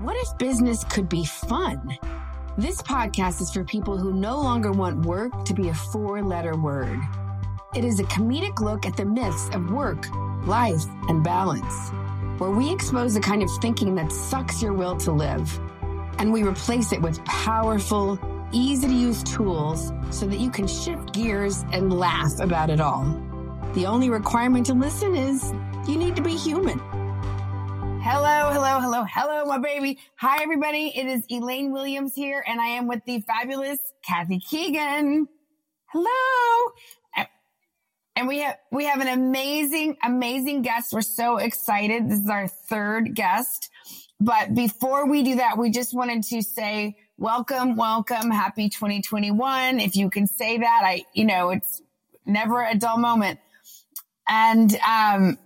What if business could be fun? This podcast is for people who no longer want work to be a four letter word. It is a comedic look at the myths of work, life, and balance, where we expose the kind of thinking that sucks your will to live. And we replace it with powerful, easy to use tools so that you can shift gears and laugh about it all. The only requirement to listen is you need to be human. Hello, hello, hello, hello, my baby. Hi, everybody. It is Elaine Williams here, and I am with the fabulous Kathy Keegan. Hello. And we have, we have an amazing, amazing guest. We're so excited. This is our third guest. But before we do that, we just wanted to say welcome, welcome, happy 2021. If you can say that, I, you know, it's never a dull moment. And, um,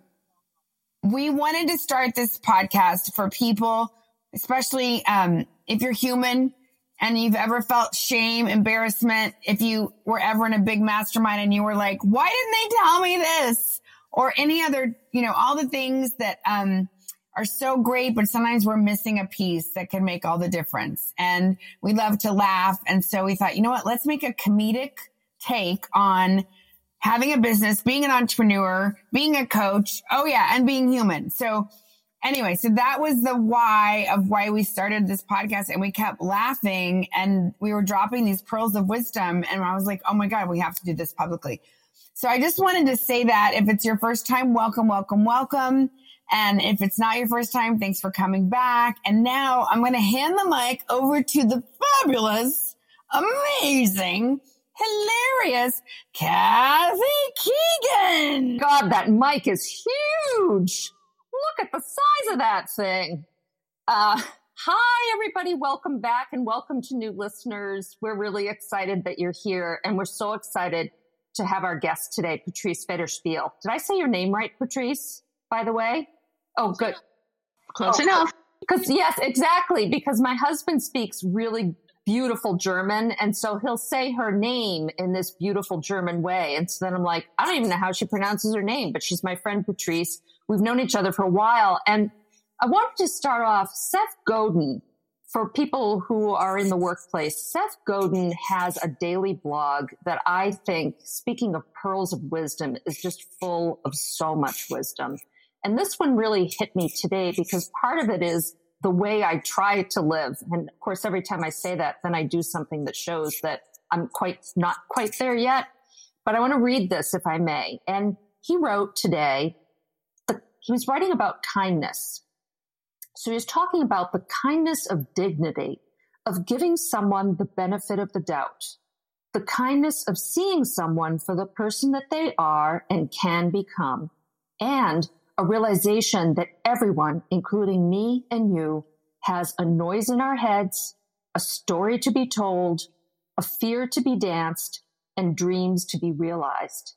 we wanted to start this podcast for people, especially, um, if you're human and you've ever felt shame, embarrassment, if you were ever in a big mastermind and you were like, why didn't they tell me this? Or any other, you know, all the things that, um, are so great, but sometimes we're missing a piece that can make all the difference. And we love to laugh. And so we thought, you know what? Let's make a comedic take on having a business, being an entrepreneur, being a coach. Oh yeah. And being human. So anyway, so that was the why of why we started this podcast and we kept laughing and we were dropping these pearls of wisdom. And I was like, Oh my God, we have to do this publicly. So I just wanted to say that if it's your first time, welcome, welcome, welcome. And if it's not your first time, thanks for coming back. And now I'm going to hand the mic over to the fabulous, amazing, hilarious Kathy Keegan. God, that mic is huge. Look at the size of that thing. Uh, hi, everybody. Welcome back and welcome to new listeners. We're really excited that you're here and we're so excited to have our guest today, Patrice Federspiel. Did I say your name right, Patrice, by the way? Oh, good. Close oh, enough. Because, yes, exactly. Because my husband speaks really beautiful German. And so he'll say her name in this beautiful German way. And so then I'm like, I don't even know how she pronounces her name, but she's my friend Patrice. We've known each other for a while. And I wanted to start off Seth Godin. For people who are in the workplace, Seth Godin has a daily blog that I think, speaking of pearls of wisdom, is just full of so much wisdom. And this one really hit me today because part of it is the way I try to live. And of course, every time I say that, then I do something that shows that I'm quite not quite there yet. But I want to read this if I may. And he wrote today, the, he was writing about kindness. So he was talking about the kindness of dignity, of giving someone the benefit of the doubt, the kindness of seeing someone for the person that they are and can become, and a realization that everyone, including me and you, has a noise in our heads, a story to be told, a fear to be danced, and dreams to be realized.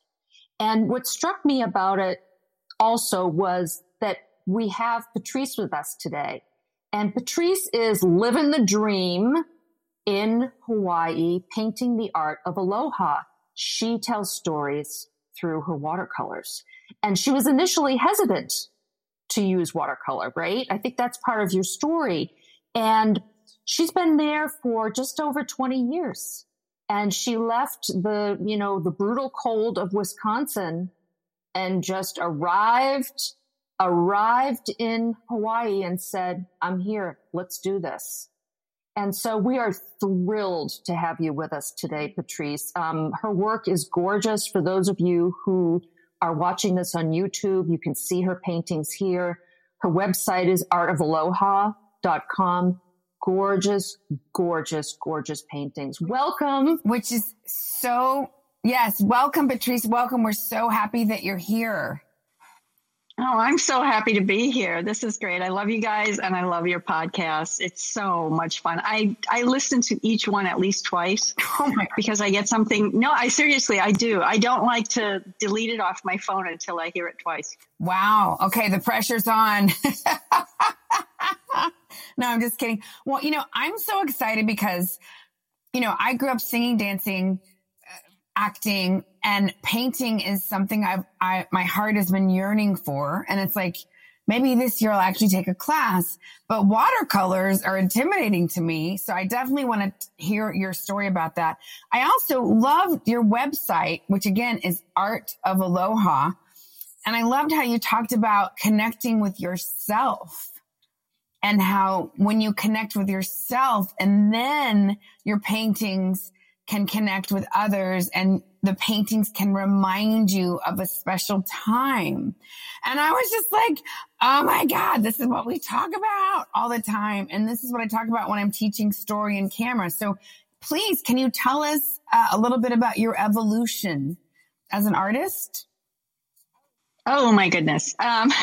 And what struck me about it also was that we have Patrice with us today. And Patrice is living the dream in Hawaii, painting the art of aloha. She tells stories through her watercolors. And she was initially hesitant to use watercolor, right? I think that's part of your story. And she's been there for just over 20 years. And she left the, you know, the brutal cold of Wisconsin and just arrived, arrived in Hawaii and said, I'm here. Let's do this. And so we are thrilled to have you with us today, Patrice. Um, her work is gorgeous for those of you who are watching this on YouTube, you can see her paintings here. Her website is artofaloha.com. Gorgeous, gorgeous, gorgeous paintings. Welcome. Which is so, yes, welcome, Patrice. Welcome. We're so happy that you're here. Oh, I'm so happy to be here. This is great. I love you guys and I love your podcast. It's so much fun. I, I listen to each one at least twice oh because I get something. No, I seriously, I do. I don't like to delete it off my phone until I hear it twice. Wow. Okay. The pressure's on. no, I'm just kidding. Well, you know, I'm so excited because, you know, I grew up singing, dancing, acting and painting is something I've, I, my heart has been yearning for. And it's like, maybe this year I'll actually take a class, but watercolors are intimidating to me. So I definitely want to hear your story about that. I also loved your website, which again is Art of Aloha. And I loved how you talked about connecting with yourself and how when you connect with yourself and then your paintings can connect with others and the paintings can remind you of a special time. And I was just like, oh my God, this is what we talk about all the time. And this is what I talk about when I'm teaching story and camera. So please, can you tell us uh, a little bit about your evolution as an artist? Oh my goodness. Um,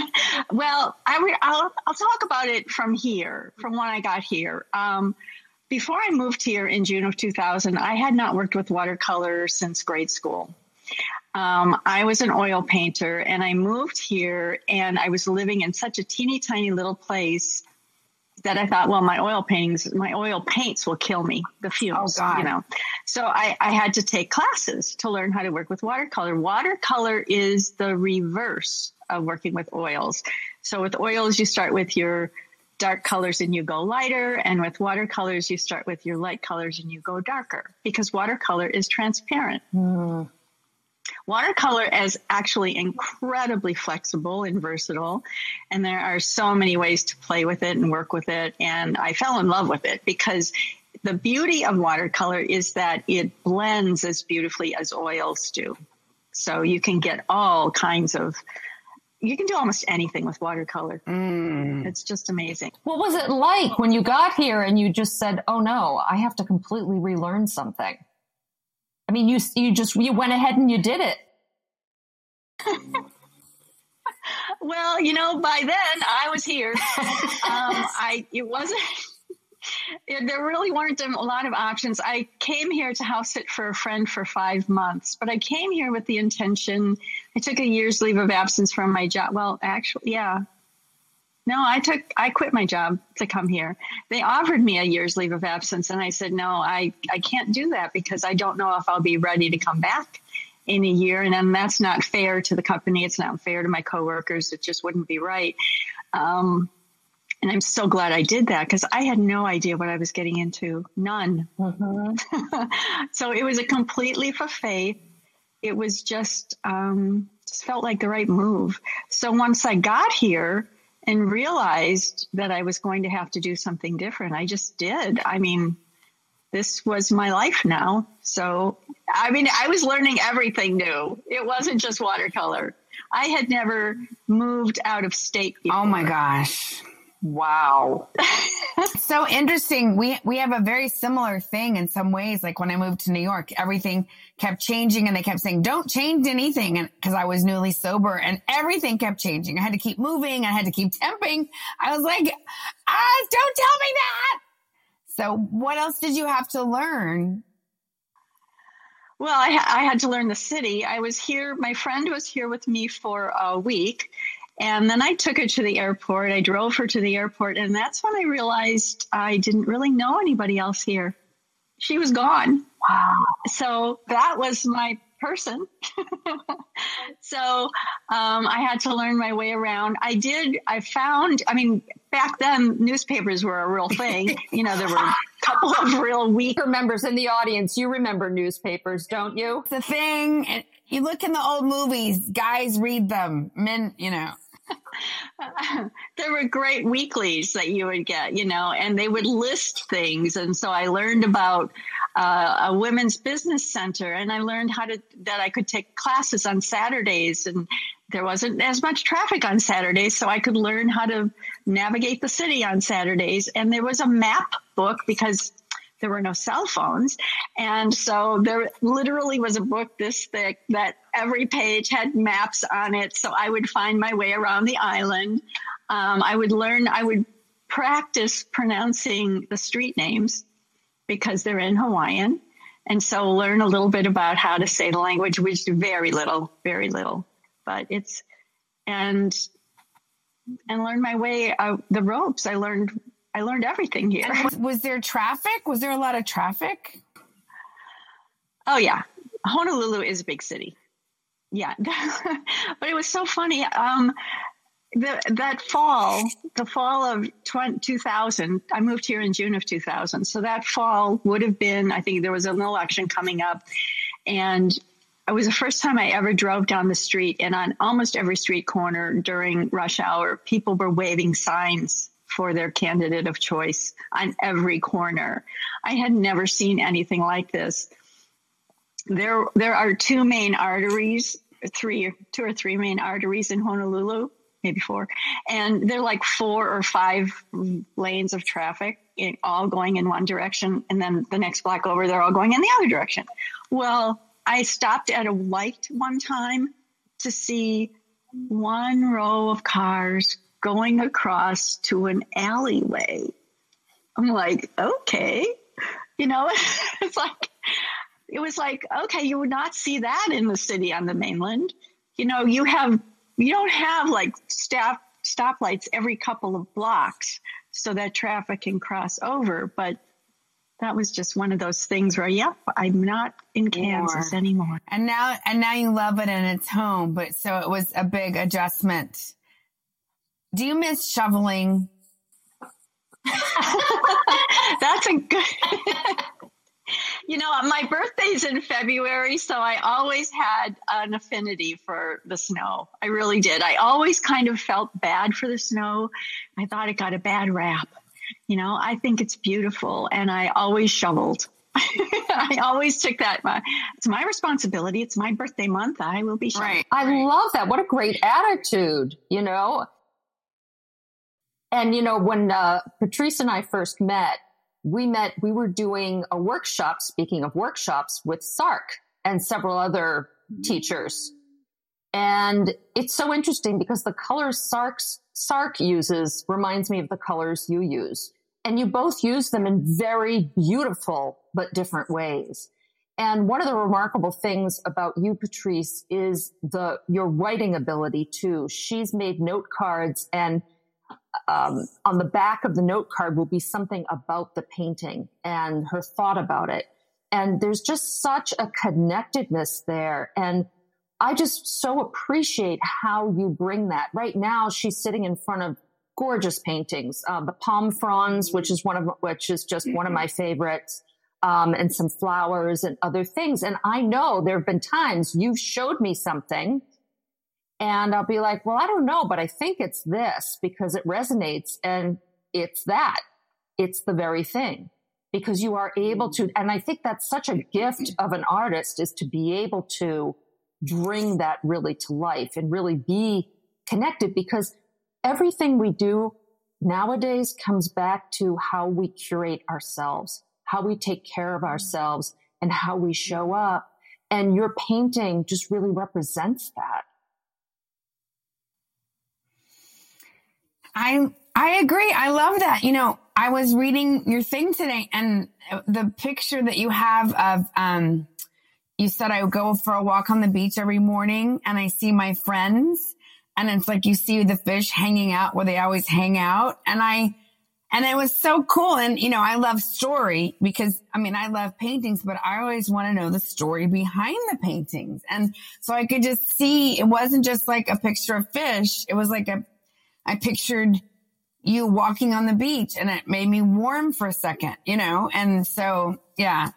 well, I will I'll talk about it from here, from when I got here. Um, before I moved here in June of 2000, I had not worked with watercolor since grade school. Um, I was an oil painter and I moved here and I was living in such a teeny tiny little place that I thought, well, my oil paintings, my oil paints will kill me, the fumes, oh, you know. So I, I had to take classes to learn how to work with watercolor. Watercolor is the reverse of working with oils. So with oils, you start with your dark colors and you go lighter. And with watercolors, you start with your light colors and you go darker because watercolor is transparent. Mm. Watercolor is actually incredibly flexible and versatile, and there are so many ways to play with it and work with it. And I fell in love with it because the beauty of watercolor is that it blends as beautifully as oils do. So you can get all kinds of you can do almost anything with watercolor. Mm. It's just amazing. What was it like when you got here and you just said, "Oh no, I have to completely relearn something"? I mean, you you just you went ahead and you did it. well, you know, by then I was here. um, I it wasn't there really weren't a lot of options. I came here to house sit for a friend for five months, but I came here with the intention. I took a year's leave of absence from my job. Well, actually, yeah. No, I took, I quit my job to come here. They offered me a year's leave of absence, and I said, no, I, I can't do that because I don't know if I'll be ready to come back in a year. And then that's not fair to the company. It's not fair to my coworkers. It just wouldn't be right. Um, and I'm so glad I did that because I had no idea what I was getting into. None. Mm-hmm. so it was a complete leap of faith. It was just, um, just felt like the right move. So once I got here and realized that I was going to have to do something different, I just did. I mean, this was my life now. So, I mean, I was learning everything new. It wasn't just watercolor. I had never moved out of state. Before. Oh my gosh. Wow. so interesting. We we have a very similar thing in some ways. Like when I moved to New York, everything kept changing and they kept saying, don't change anything. And cause I was newly sober and everything kept changing. I had to keep moving. I had to keep temping. I was like, ah, don't tell me that. So what else did you have to learn? Well, I, I had to learn the city. I was here. My friend was here with me for a week and then I took her to the airport. I drove her to the airport. And that's when I realized I didn't really know anybody else here. She was gone. Wow. So that was my person. so um, I had to learn my way around. I did, I found, I mean, back then newspapers were a real thing. you know, there were a couple of real weaker members in the audience. You remember newspapers, don't you? The a thing. You look in the old movies, guys read them, men, you know. there were great weeklies that you would get, you know, and they would list things. And so I learned about uh, a women's business center and I learned how to, that I could take classes on Saturdays and there wasn't as much traffic on Saturdays. So I could learn how to navigate the city on Saturdays. And there was a map book because there were no cell phones. And so there literally was a book this thick that every page had maps on it. So I would find my way around the island. Um, I would learn, I would practice pronouncing the street names because they're in Hawaiian. And so learn a little bit about how to say the language, which very little, very little, but it's, and, and learn my way out the ropes. I learned I learned everything here. Was, was there traffic? Was there a lot of traffic? Oh yeah, Honolulu is a big city. Yeah, but it was so funny. Um, the, that fall, the fall of 20, 2000, I moved here in June of 2000. So that fall would have been, I think there was an election coming up. And it was the first time I ever drove down the street. And on almost every street corner during rush hour, people were waving signs for their candidate of choice on every corner. I had never seen anything like this. There, there are two main arteries, three, two or three main arteries in Honolulu, maybe four, and they're like four or five lanes of traffic, all going in one direction, and then the next block over, they're all going in the other direction. Well, I stopped at a light one time to see one row of cars going across to an alleyway. I'm like, okay, you know, it's like, it was like, okay, you would not see that in the city on the mainland. You know, you have, you don't have like stop, stoplights every couple of blocks so that traffic can cross over. But that was just one of those things where, yep, I'm not in Kansas More. anymore. And now, and now you love it and it's home. But so it was a big adjustment. Do you miss shoveling? That's a good. you know, my birthday's in February, so I always had an affinity for the snow. I really did. I always kind of felt bad for the snow. I thought it got a bad rap. You know, I think it's beautiful, and I always shoveled. I always took that. It's my responsibility. It's my birthday month. I will be shoveling. Right. I love that. What a great attitude. You know, and, you know, when uh, Patrice and I first met, we met, we were doing a workshop, speaking of workshops, with Sark and several other teachers. And it's so interesting because the colors SARK's, SARK uses reminds me of the colors you use. And you both use them in very beautiful but different ways. And one of the remarkable things about you, Patrice, is the your writing ability too. She's made note cards and um, on the back of the note card will be something about the painting and her thought about it. And there's just such a connectedness there. And I just so appreciate how you bring that. Right now, she's sitting in front of gorgeous paintings, uh, the palm fronds, which is one of which is just one of my favorites, um, and some flowers and other things. And I know there have been times you've showed me something and I'll be like, well, I don't know, but I think it's this because it resonates and it's that. It's the very thing because you are able to. And I think that's such a gift of an artist is to be able to bring that really to life and really be connected because everything we do nowadays comes back to how we curate ourselves, how we take care of mm-hmm. ourselves and how we show up. And your painting just really represents that. I I agree. I love that. You know, I was reading your thing today and the picture that you have of um you said I go for a walk on the beach every morning and I see my friends and it's like you see the fish hanging out where they always hang out and I and it was so cool and you know I love story because I mean I love paintings but I always want to know the story behind the paintings and so I could just see it wasn't just like a picture of fish it was like a I pictured you walking on the beach and it made me warm for a second, you know? And so, yeah,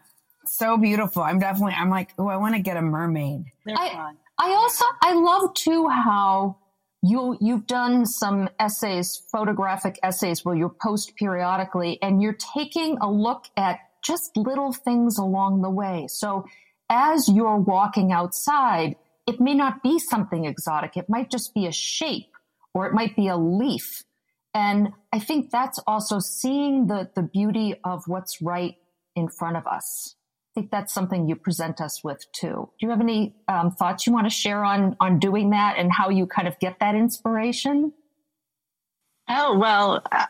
so beautiful. I'm definitely, I'm like, oh, I want to get a mermaid. I, I also, I love too how you, you've done some essays, photographic essays where you post periodically and you're taking a look at just little things along the way. So as you're walking outside, it may not be something exotic. It might just be a shape or it might be a leaf. And I think that's also seeing the, the beauty of what's right in front of us. I think that's something you present us with too. Do you have any um, thoughts you want to share on on doing that and how you kind of get that inspiration? Oh well, uh,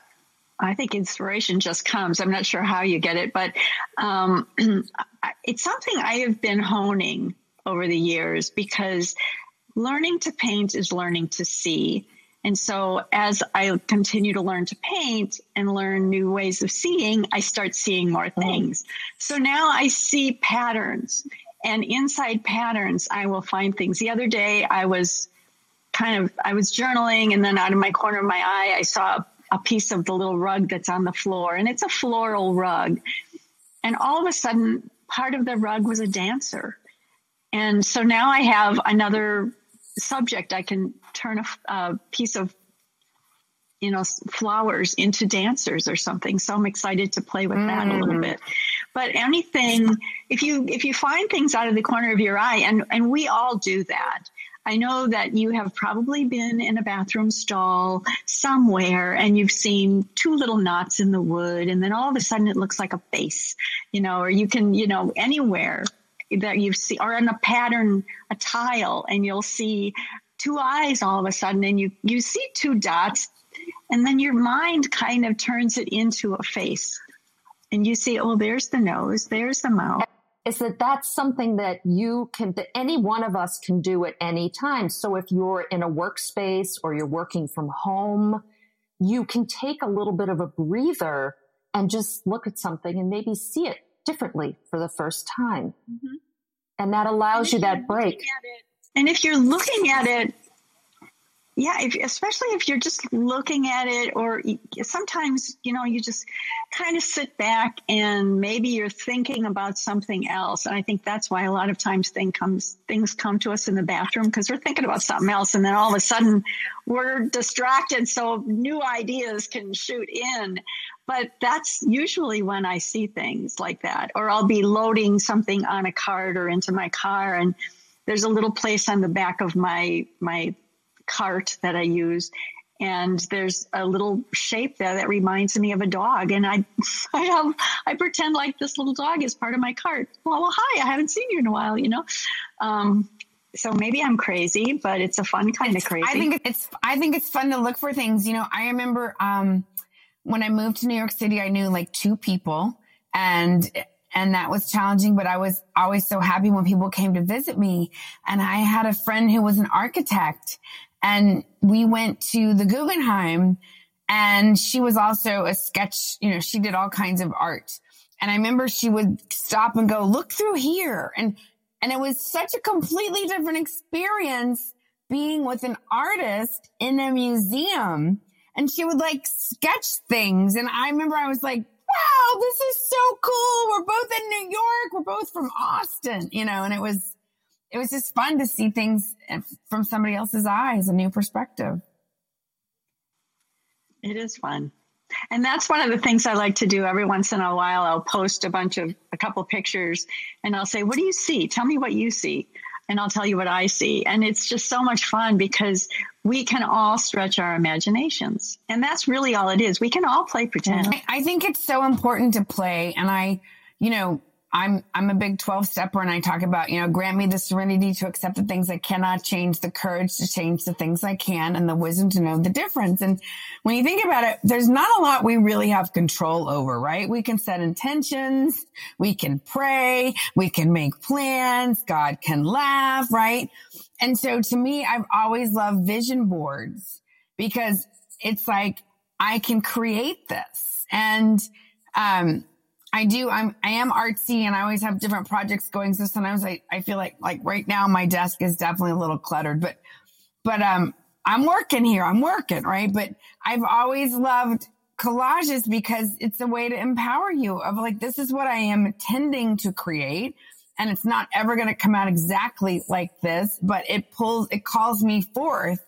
I think inspiration just comes. I'm not sure how you get it, but um, it's something I have been honing over the years because learning to paint is learning to see. And so as I continue to learn to paint and learn new ways of seeing, I start seeing more mm. things. So now I see patterns and inside patterns, I will find things. The other day I was kind of, I was journaling and then out of my corner of my eye, I saw a piece of the little rug that's on the floor and it's a floral rug. And all of a sudden, part of the rug was a dancer. And so now I have another subject. I can turn a, a piece of you know flowers into dancers or something so i'm excited to play with that mm. a little mm. bit but anything if you if you find things out of the corner of your eye and and we all do that I know that you have probably been in a bathroom stall somewhere and you've seen two little knots in the wood and then all of a sudden it looks like a face, you know, or you can, you know, anywhere that you see or in a pattern, a tile and you'll see two eyes all of a sudden and you, you see two dots and then your mind kind of turns it into a face. And you see, oh, there's the nose, there's the mouth. Is that that's something that you can, that any one of us can do at any time. So if you're in a workspace or you're working from home, you can take a little bit of a breather and just look at something and maybe see it differently for the first time. Mm-hmm. And that allows and you that break. And if you're looking at it yeah, if, especially if you're just looking at it, or sometimes, you know, you just kind of sit back and maybe you're thinking about something else. And I think that's why a lot of times thing comes, things come to us in the bathroom because we're thinking about something else. And then all of a sudden we're distracted. So new ideas can shoot in. But that's usually when I see things like that, or I'll be loading something on a cart or into my car and there's a little place on the back of my, my cart that I use. And there's a little shape there that reminds me of a dog. And I, I have, I pretend like this little dog is part of my cart. Well, well hi, I haven't seen you in a while, you know? Um, so maybe I'm crazy, but it's a fun kind it's, of crazy. I think it's, I think it's fun to look for things. You know, I remember, um, when I moved to New York City, I knew like two people and and that was challenging, but I was always so happy when people came to visit me. And I had a friend who was an architect and we went to the Guggenheim and she was also a sketch, you know, she did all kinds of art. And I remember she would stop and go, look through here. And, and it was such a completely different experience being with an artist in a museum. And she would like sketch things. And I remember I was like, wow, this is so cool. We're both in New York. We're both from Austin, you know, and it was, it was just fun to see things eh, from somebody else's eyes, a new perspective. It is fun. And that's one of the things I like to do every once in a while. I'll post a bunch of a couple pictures and I'll say, What do you see? Tell me what you see. And I'll tell you what I see. And it's just so much fun because we can all stretch our imaginations. And that's really all it is. We can all play pretend. I think it's so important to play. And I, you know, I'm I'm a big 12 stepper and I talk about, you know, grant me the serenity to accept the things I cannot change, the courage to change the things I can, and the wisdom to know the difference. And when you think about it, there's not a lot we really have control over, right? We can set intentions, we can pray, we can make plans, God can laugh, right? And so to me, I've always loved vision boards because it's like I can create this. And um I do. I'm, I am artsy and I always have different projects going. So sometimes I, I feel like, like right now my desk is definitely a little cluttered, but, but, um, I'm working here. I'm working, right? But I've always loved collages because it's a way to empower you of like, this is what I am intending to create. And it's not ever going to come out exactly like this, but it pulls, it calls me forth.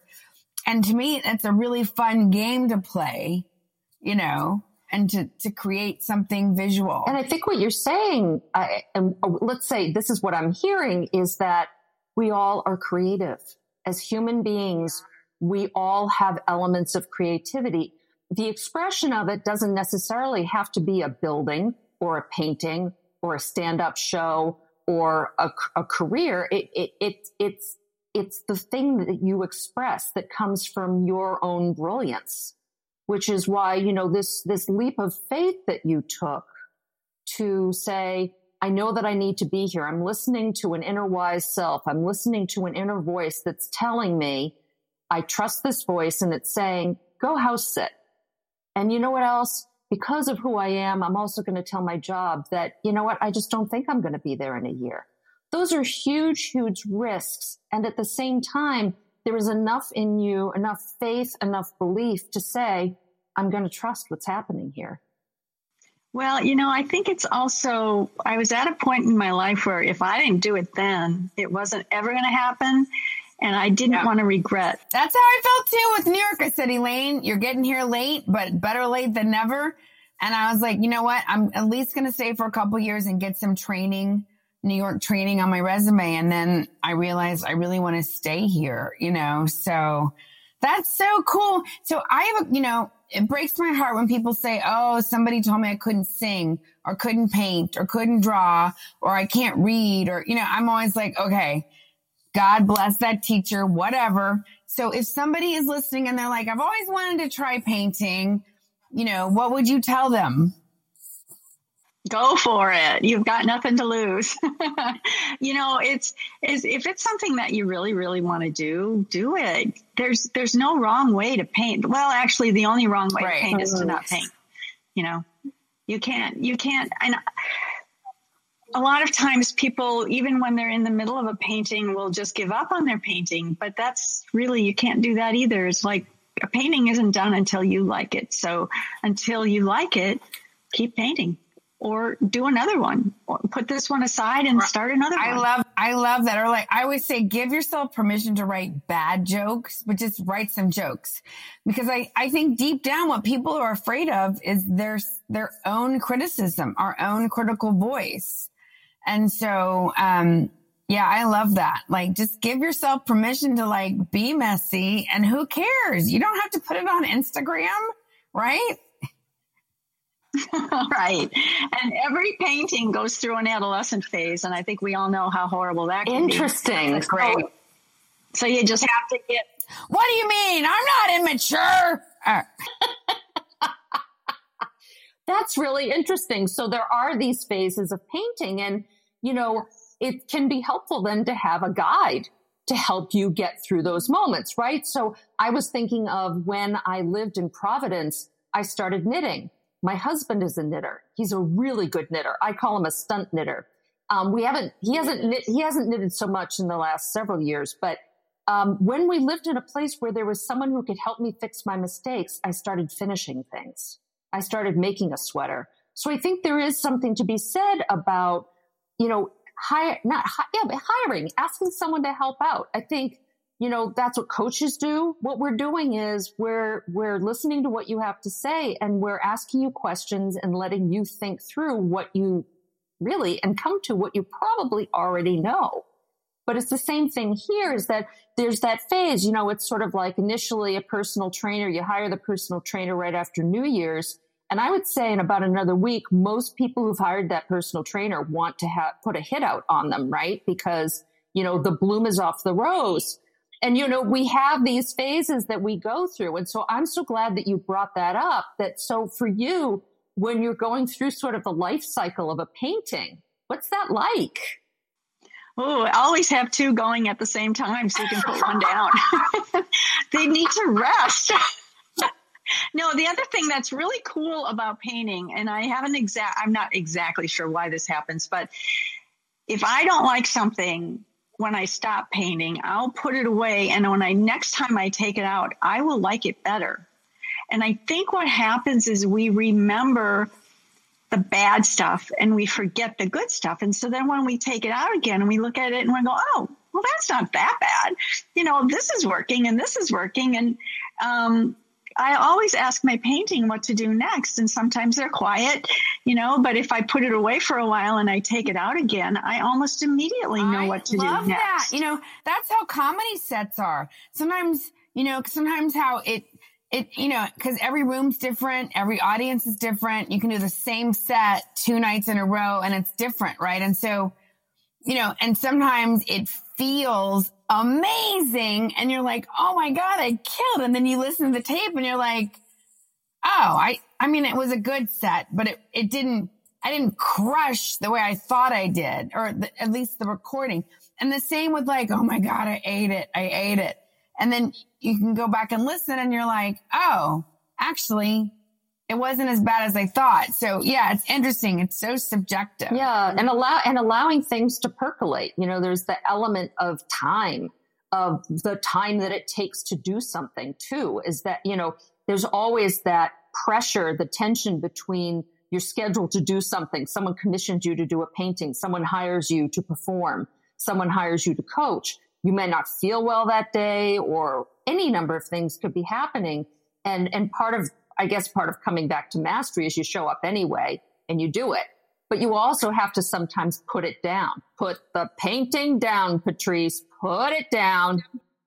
And to me, it's a really fun game to play, you know, and to, to create something visual. And I think what you're saying, and uh, let's say this is what I'm hearing is that we all are creative as human beings. We all have elements of creativity. The expression of it doesn't necessarily have to be a building or a painting or a stand up show or a, a career. It, it, it, it's, it's the thing that you express that comes from your own brilliance which is why, you know, this, this leap of faith that you took to say, I know that I need to be here. I'm listening to an inner wise self. I'm listening to an inner voice that's telling me, I trust this voice and it's saying, go house sit. And you know what else? Because of who I am, I'm also going to tell my job that, you know what? I just don't think I'm going to be there in a year. Those are huge, huge risks. And at the same time, there was enough in you, enough faith, enough belief to say, I'm going to trust what's happening here. Well, you know, I think it's also, I was at a point in my life where if I didn't do it then, it wasn't ever going to happen. And I didn't yeah. want to regret. That's how I felt too with New York. I said, Elaine, you're getting here late, but better late than never. And I was like, you know what? I'm at least going to stay for a couple years and get some training, New York training on my resume. And then I realized I really want to stay here, you know? So that's so cool. So I have, a, you know, it breaks my heart when people say, Oh, somebody told me I couldn't sing or couldn't paint or couldn't draw or I can't read or, you know, I'm always like, okay, God bless that teacher, whatever. So if somebody is listening and they're like, I've always wanted to try painting, you know, what would you tell them? Go for it. You've got nothing to lose. you know, it's, it's if it's something that you really, really want to do, do it. There's there's no wrong way to paint. Well, actually, the only wrong way right. to paint is to not paint. You know, you can't you can't. And a lot of times, people, even when they're in the middle of a painting, will just give up on their painting. But that's really you can't do that either. It's like a painting isn't done until you like it. So until you like it, keep painting or do another one or put this one aside and start another I one. love I love that. Or like I always say give yourself permission to write bad jokes, but just write some jokes. Because I, I think deep down what people are afraid of is their their own criticism, our own critical voice. And so um yeah, I love that. Like just give yourself permission to like be messy and who cares? You don't have to put it on Instagram, right? right. And every painting goes through an adolescent phase. And I think we all know how horrible that can Interesting. be. Great. So, you just have to get. What do you mean? I'm not immature. Uh. That's really interesting. So there are these phases of painting and, you know, it can be helpful then to have a guide to help you get through those moments, right? So I was thinking of when I lived in Providence, I started knitting my husband is a knitter. He's a really good knitter. I call him a stunt knitter. Um, we haven't, he hasn't, knit, he hasn't knitted so much in the last several years, but um, when we lived in a place where there was someone who could help me fix my mistakes, I started finishing things. I started making a sweater. So I think there is something to be said about, you know, hire, not, yeah, but hiring, asking someone to help out. I think you know, that's what coaches do. What we're doing is we're, we're listening to what you have to say and we're asking you questions and letting you think through what you really and come to what you probably already know. But it's the same thing here is that there's that phase, you know, it's sort of like initially a personal trainer, you hire the personal trainer right after New Year's. And I would say in about another week, most people who've hired that personal trainer want to have, put a hit out on them, right? Because, you know, the bloom is off the rose and you know we have these phases that we go through and so i'm so glad that you brought that up that so for you when you're going through sort of the life cycle of a painting what's that like Oh, I always have two going at the same time so you can put one down. they need to rest. no, the other thing that's really cool about painting, and I haven't exact, I'm not exactly sure why this happens, but if I don't like something, when I stop painting, I'll put it away. And when I next time I take it out, I will like it better. And I think what happens is we remember the bad stuff and we forget the good stuff. And so then when we take it out again and we look at it and we go, oh, well, that's not that bad. You know, this is working and this is working. And, um, I always ask my painting what to do next. And sometimes they're quiet, you know, but if I put it away for a while and I take it out again, I almost immediately know I what to do next. I love that. You know, that's how comedy sets are. Sometimes, you know, sometimes how it, it, you know, cause every room's different. Every audience is different. You can do the same set two nights in a row and it's different, right? And so, you know, and sometimes it feels amazing. And you're like, oh my God, I killed. And then you listen to the tape and you're like, oh, I, I mean, it was a good set, but it, it didn't, I didn't crush the way I thought I did, or the, at least the recording. And the same with like, oh my God, I ate it. I ate it. And then you can go back and listen and you're like, oh, actually, it wasn't as bad as I thought. So yeah, it's interesting. It's so subjective. Yeah. And allow, and allowing things to percolate. You know, there's the element of time. of the time that it takes to do something too is that, you know, there's always that pressure, the tension between your schedule to do something. Someone commissions you to do a painting. Someone hires you to perform. Someone hires you to coach. You may not feel well that day or any number of things could be happening. And, and part of, I guess part of coming back to mastery is you show up anyway and you do it. But you also have to sometimes put it down. Put the painting down, Patrice. Put it down.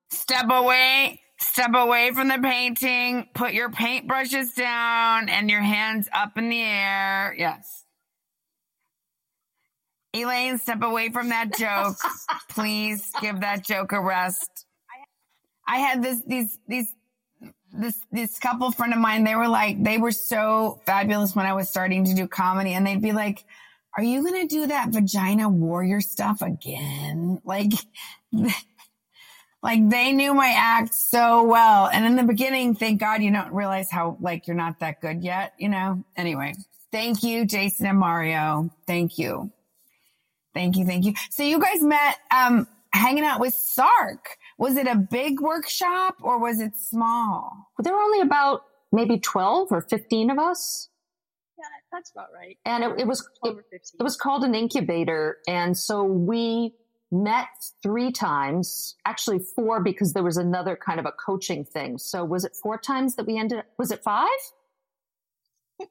Step away. Step away from the painting. Put your paintbrushes down and your hands up in the air. Yes. Elaine, step away from that joke. Please give that joke a rest. I had this, these, these, this, this couple friend of mine, they were like, they were so fabulous when I was starting to do comedy and they'd be like, are you to do that vagina warrior stuff again? Like, like they knew my act so well. And in the beginning, thank God you don't realize how like you're not that good yet, you know? Anyway, thank you, Jason and Mario. Thank you. Thank you. Thank you. So you guys met, um, hanging out with Sark. Was it a big workshop or was it small? There were only about maybe 12 or 15 of us. Yeah, that's about right. And it, it was, it, it was called an incubator. And so we met three times, actually four because there was another kind of a coaching thing. So was it four times that we ended was it five?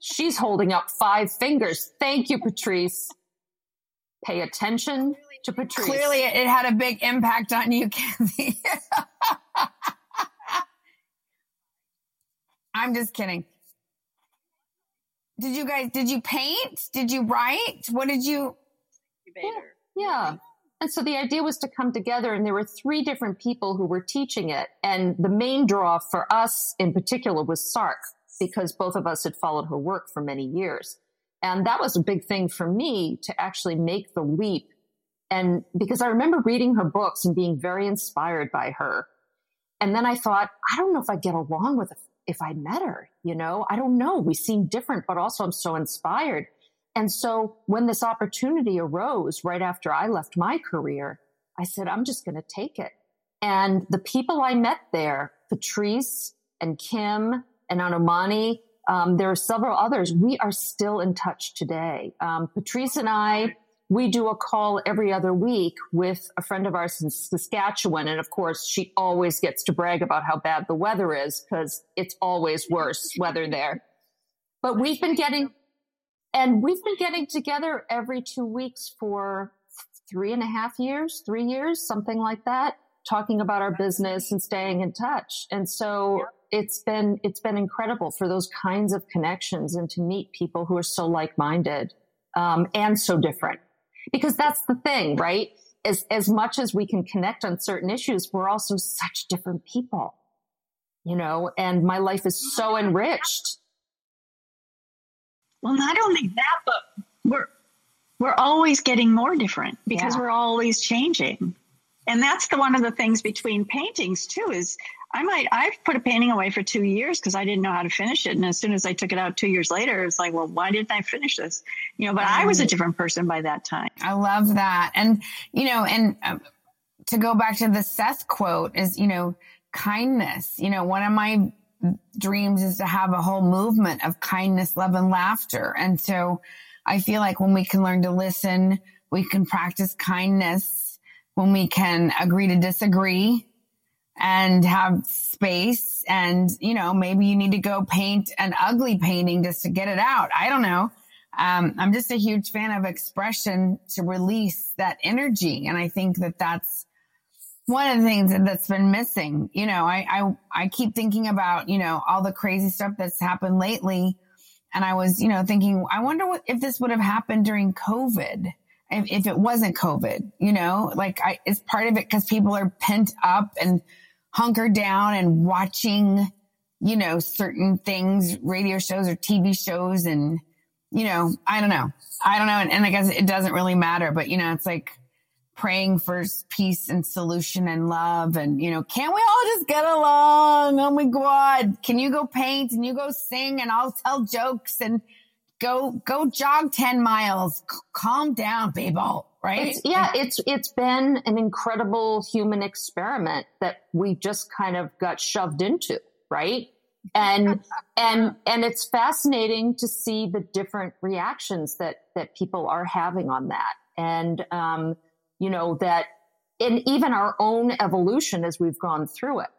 She's holding up five fingers. Thank you, Patrice. Pay attention to Patrice. Clearly it had a big impact on you, Kathy. I'm just kidding. Did you guys, did you paint? Did you write? What did you? Yeah. yeah. And so the idea was to come together and there were three different people who were teaching it. And the main draw for us in particular was Sark because both of us had followed her work for many years. And that was a big thing for me to actually make the leap. And because I remember reading her books and being very inspired by her. And then I thought, I don't know if I'd get along with if I met her, you know, I don't know. We seem different, but also I'm so inspired. And so when this opportunity arose right after I left my career, I said, I'm just going to take it. And the people I met there, Patrice and Kim and Anumani, um, there are several others. We are still in touch today. Um, Patrice and I, we do a call every other week with a friend of ours in Saskatchewan. And of course, she always gets to brag about how bad the weather is because it's always worse weather there. But we've been getting, and we've been getting together every two weeks for three and a half years, three years, something like that, talking about our business and staying in touch. And so it's been, it's been incredible for those kinds of connections and to meet people who are so like-minded, um, and so different. Because that's the thing, right? As, as much as we can connect on certain issues, we're also such different people, you know, and my life is so enriched well, not only that, but we're we're always getting more different because yeah. we're always changing. And that's the one of the things between paintings too is I might I've put a painting away for two years because I didn't know how to finish it. And as soon as I took it out two years later, it's like, well, why didn't I finish this? You know, but I was a different person by that time. I love that. And, you know, and uh, to go back to the Seth quote is, you know, kindness. You know, one of my dreams is to have a whole movement of kindness, love, and laughter. And so I feel like when we can learn to listen, we can practice kindness, when we can agree to disagree and have space. And, you know, maybe you need to go paint an ugly painting just to get it out. I don't know. Um, I'm just a huge fan of expression to release that energy. And I think that that's one of the things that's been missing. You know, I, I, I keep thinking about, you know, all the crazy stuff that's happened lately. And I was, you know, thinking, I wonder what, if this would have happened during COVID, if, if it wasn't COVID, you know, like I, it's part of it because people are pent up and hunkered down and watching, you know, certain things, radio shows or TV shows. And, you know, I don't know. I don't know. And, and I guess it doesn't really matter, but, you know, it's like, praying for peace and solution and love. And, you know, can't we all just get along? Oh my God. Can you go paint and you go sing and I'll tell jokes and go, go jog 10 miles. C- calm down, people. Right? It's, yeah, it's it's been an incredible human experiment that we just kind of got shoved into, right? And and and it's fascinating to see the different reactions that that people are having on that, and um, you know that in even our own evolution as we've gone through it,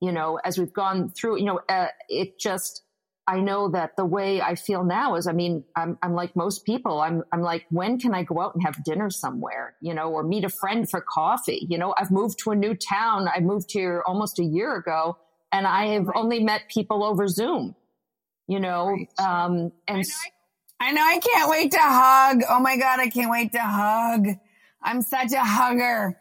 you know, as we've gone through, you know, uh, it just I know that the way I feel now is, I mean, I'm, I'm like most people. I'm, I'm like, when can I go out and have dinner somewhere, you know, or meet a friend for coffee? You know, I've moved to a new town. I moved here almost a year ago and I have right. only met people over Zoom, you know, right. um, and I know, I, I know I can't wait to hug. Oh my God. I can't wait to hug. I'm such a hugger.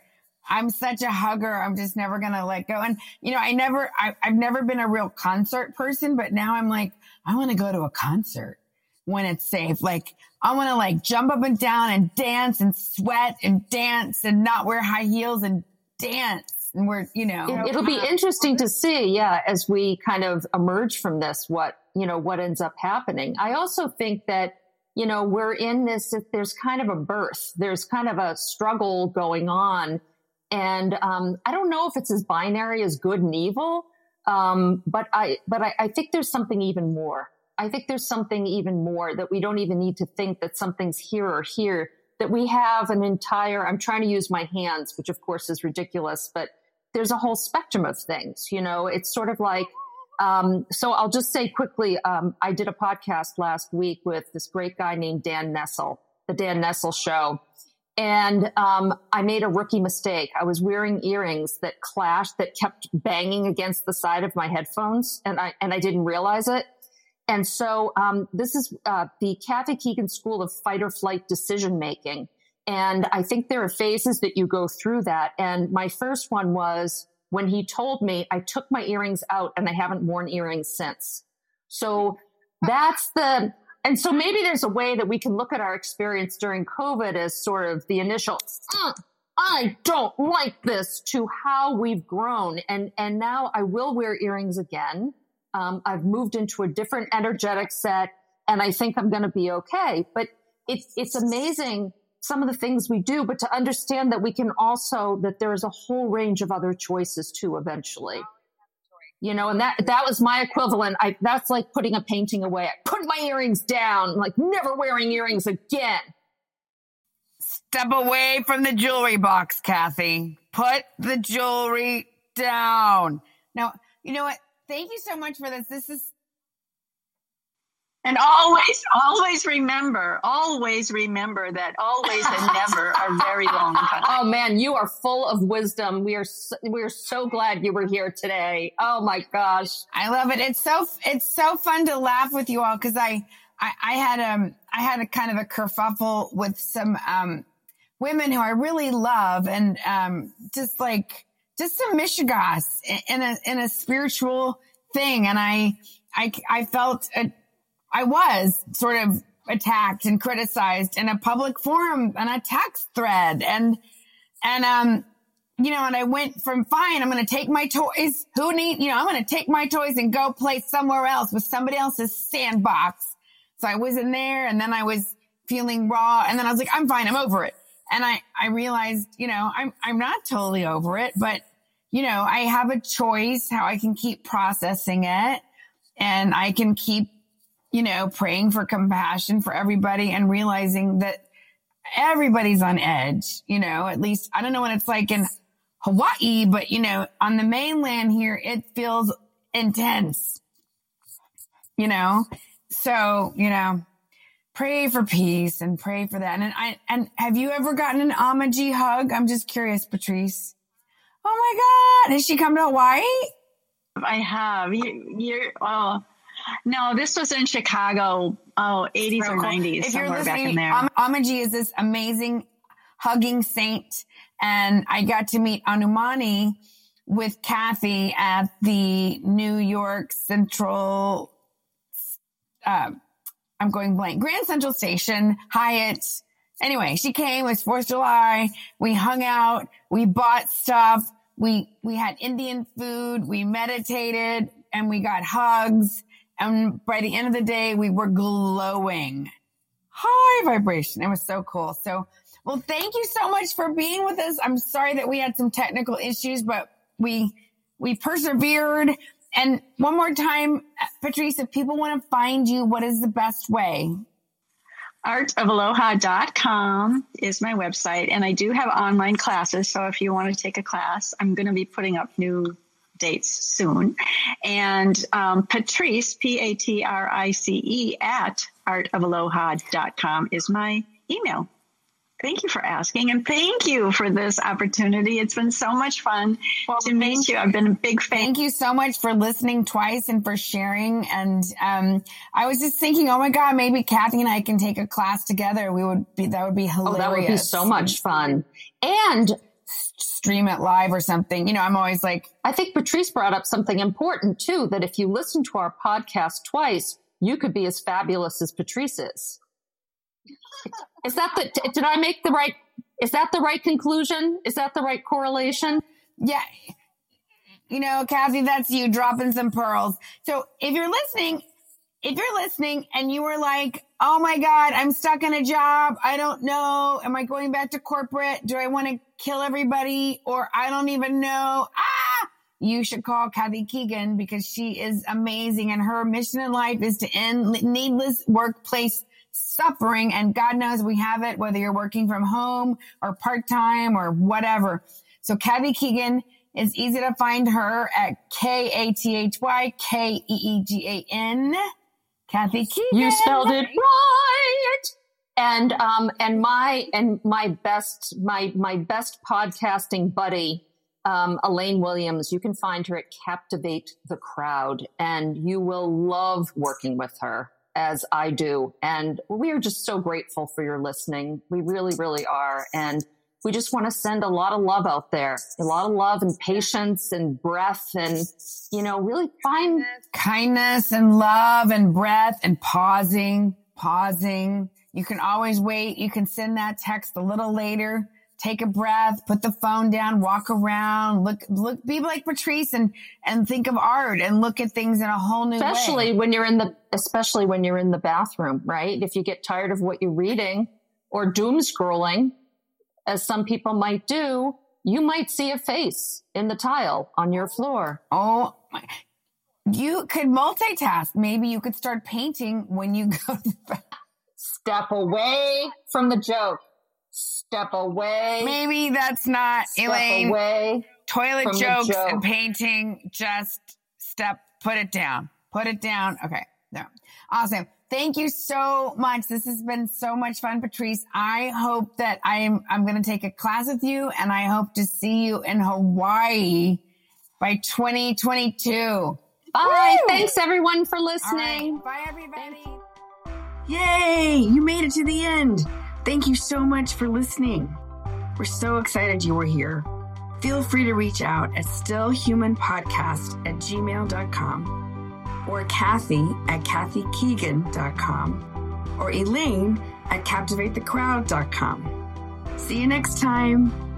I'm such a hugger. I'm just never going to let go. And, you know, I never, I, have never been a real concert person, but now I'm like, I want to go to a concert when it's safe. Like, I want to like jump up and down and dance and sweat and dance and not wear high heels and dance. And we're, you know, it'll be interesting to see. Yeah. As we kind of emerge from this, what, you know, what ends up happening. I also think that, you know, we're in this, there's kind of a birth, there's kind of a struggle going on and um, I don't know if it's as binary as good and evil, um, but I but I, I think there's something even more. I think there's something even more that we don't even need to think that something's here or here. That we have an entire. I'm trying to use my hands, which of course is ridiculous, but there's a whole spectrum of things. You know, it's sort of like. Um, so I'll just say quickly. Um, I did a podcast last week with this great guy named Dan Nessel, the Dan Nessel Show, and um, I made a rookie mistake. I was wearing earrings that clashed, that kept banging against the side of my headphones, and I and I didn't realize it. And so um, this is uh, the Kathy Keegan School of Fight or Flight Decision Making, and I think there are phases that you go through that. And my first one was when he told me I took my earrings out and I haven't worn earrings since. So that's the and so maybe there's a way that we can look at our experience during COVID as sort of the initial, mm, I don't like this to how we've grown. And, and now I will wear earrings again. Um, I've moved into a different energetic set and I think I'm going to be okay. But it's, it's amazing some of the things we do, but to understand that we can also, that there is a whole range of other choices too eventually you know, and that, that was my equivalent. I, that's like putting a painting away. I put my earrings down, like never wearing earrings again. Step away from the jewelry box, Kathy. Put the jewelry down. Now, you know what? Thank you so much for this. This is and always, always remember, always remember that always and never are very long times. Oh man, you are full of wisdom. We are so, we are so glad you were here today. Oh my gosh, I love it. It's so it's so fun to laugh with you all because I, I I had um I had a kind of a kerfuffle with some um women who I really love and um just like just some mishigas in a in a spiritual thing, and I I I felt a I was sort of attacked and criticized in a public forum and a text thread. And and um you know and I went from fine I'm going to take my toys. Who need you know I'm going to take my toys and go play somewhere else with somebody else's sandbox. So I was in there and then I was feeling raw and then I was like I'm fine I'm over it. And I I realized you know I'm I'm not totally over it but you know I have a choice how I can keep processing it and I can keep you know, praying for compassion for everybody and realizing that everybody's on edge, you know, at least I don't know what it's like in Hawaii, but you know, on the mainland here, it feels intense, you know? So, you know, pray for peace and pray for that. And I, and have you ever gotten an Amaji hug? I'm just curious, Patrice. Oh my God. Has she come to Hawaii? I have. You, you're, oh, no, this was in Chicago, oh, 80s or 90s, if somewhere back in there. Am- Amaji is this amazing hugging saint. And I got to meet Anumani with Kathy at the New York Central, uh, I'm going blank, Grand Central Station, Hyatt. Anyway, she came, it was 4th of July. We hung out, we bought stuff. We, we had Indian food, we meditated and we got hugs and by the end of the day, we were glowing. High vibration. It was so cool. So Well, thank you so much for being with us. I'm sorry that we had some technical issues, but we we persevered. And one more time, Patrice, if people want to find you, what is the best way? artofaloha.com is my website and i do have online classes so if you want to take a class i'm going to be putting up new dates soon and um, patrice p-a-t-r-i-c-e at artofaloha.com is my email Thank you for asking and thank you for this opportunity. It's been so much fun well, to meet you. I've been a big fan. Thank you so much for listening twice and for sharing. And, um, I was just thinking, oh my God, maybe Kathy and I can take a class together. We would be, that would be hilarious. Oh, that would be so much fun. And stream it live or something. You know, I'm always like, I think Patrice brought up something important too, that if you listen to our podcast twice, you could be as fabulous as Patrice is. Is that the, did I make the right, is that the right conclusion? Is that the right correlation? Yeah. You know, Kathy, that's you dropping some pearls. So if you're listening, if you're listening and you were like, Oh my God, I'm stuck in a job. I don't know. Am I going back to corporate? Do I want to kill everybody? Or I don't even know. Ah, you should call Kathy Keegan because she is amazing and her mission in life is to end needless workplace suffering. And God knows we have it, whether you're working from home or part time or whatever. So Kathy Keegan is easy to find her at K A T H Y K E E G A N. Kathy Keegan. You spelled it right. And um and my and my best my my best podcasting buddy um, Elaine Williams. You can find her at Captivate the Crowd, and you will love working with her as I do. And we are just so grateful for your listening. We really, really are. And we just want to send a lot of love out there, a lot of love and patience and breath and, you know, really find kindness and love and breath and pausing, pausing. You can always wait. You can send that text a little later take a breath, put the phone down, walk around, look, look, be like Patrice and, and think of art and look at things in a whole new especially way. when you're in the, especially when you're in the bathroom, right? If you get tired of what you're reading or doom scrolling, as some people might do, you might see a face in the tile on your floor. Oh my. You could multitask. Maybe you could start painting when you go to the. Step away from the joke step away. Maybe that's not step Elaine. Away Toilet jokes joke. and painting. Just step, put it down. Put it down. Okay. No. Awesome. Thank you so much. This has been so much fun, Patrice. I hope that I'm, I'm going to take a class with you and I hope to see you in Hawaii by 2022. Bye. Woo! Thanks everyone for listening. Right. Bye everybody. Yay! You made it to the end. Thank you so much for listening. We're so excited you were here. Feel free to reach out at stillhumanpodcast at gmail.com or Kathy at kathykeegan.com or Elaine at captivatethecrowd.com. See you next time.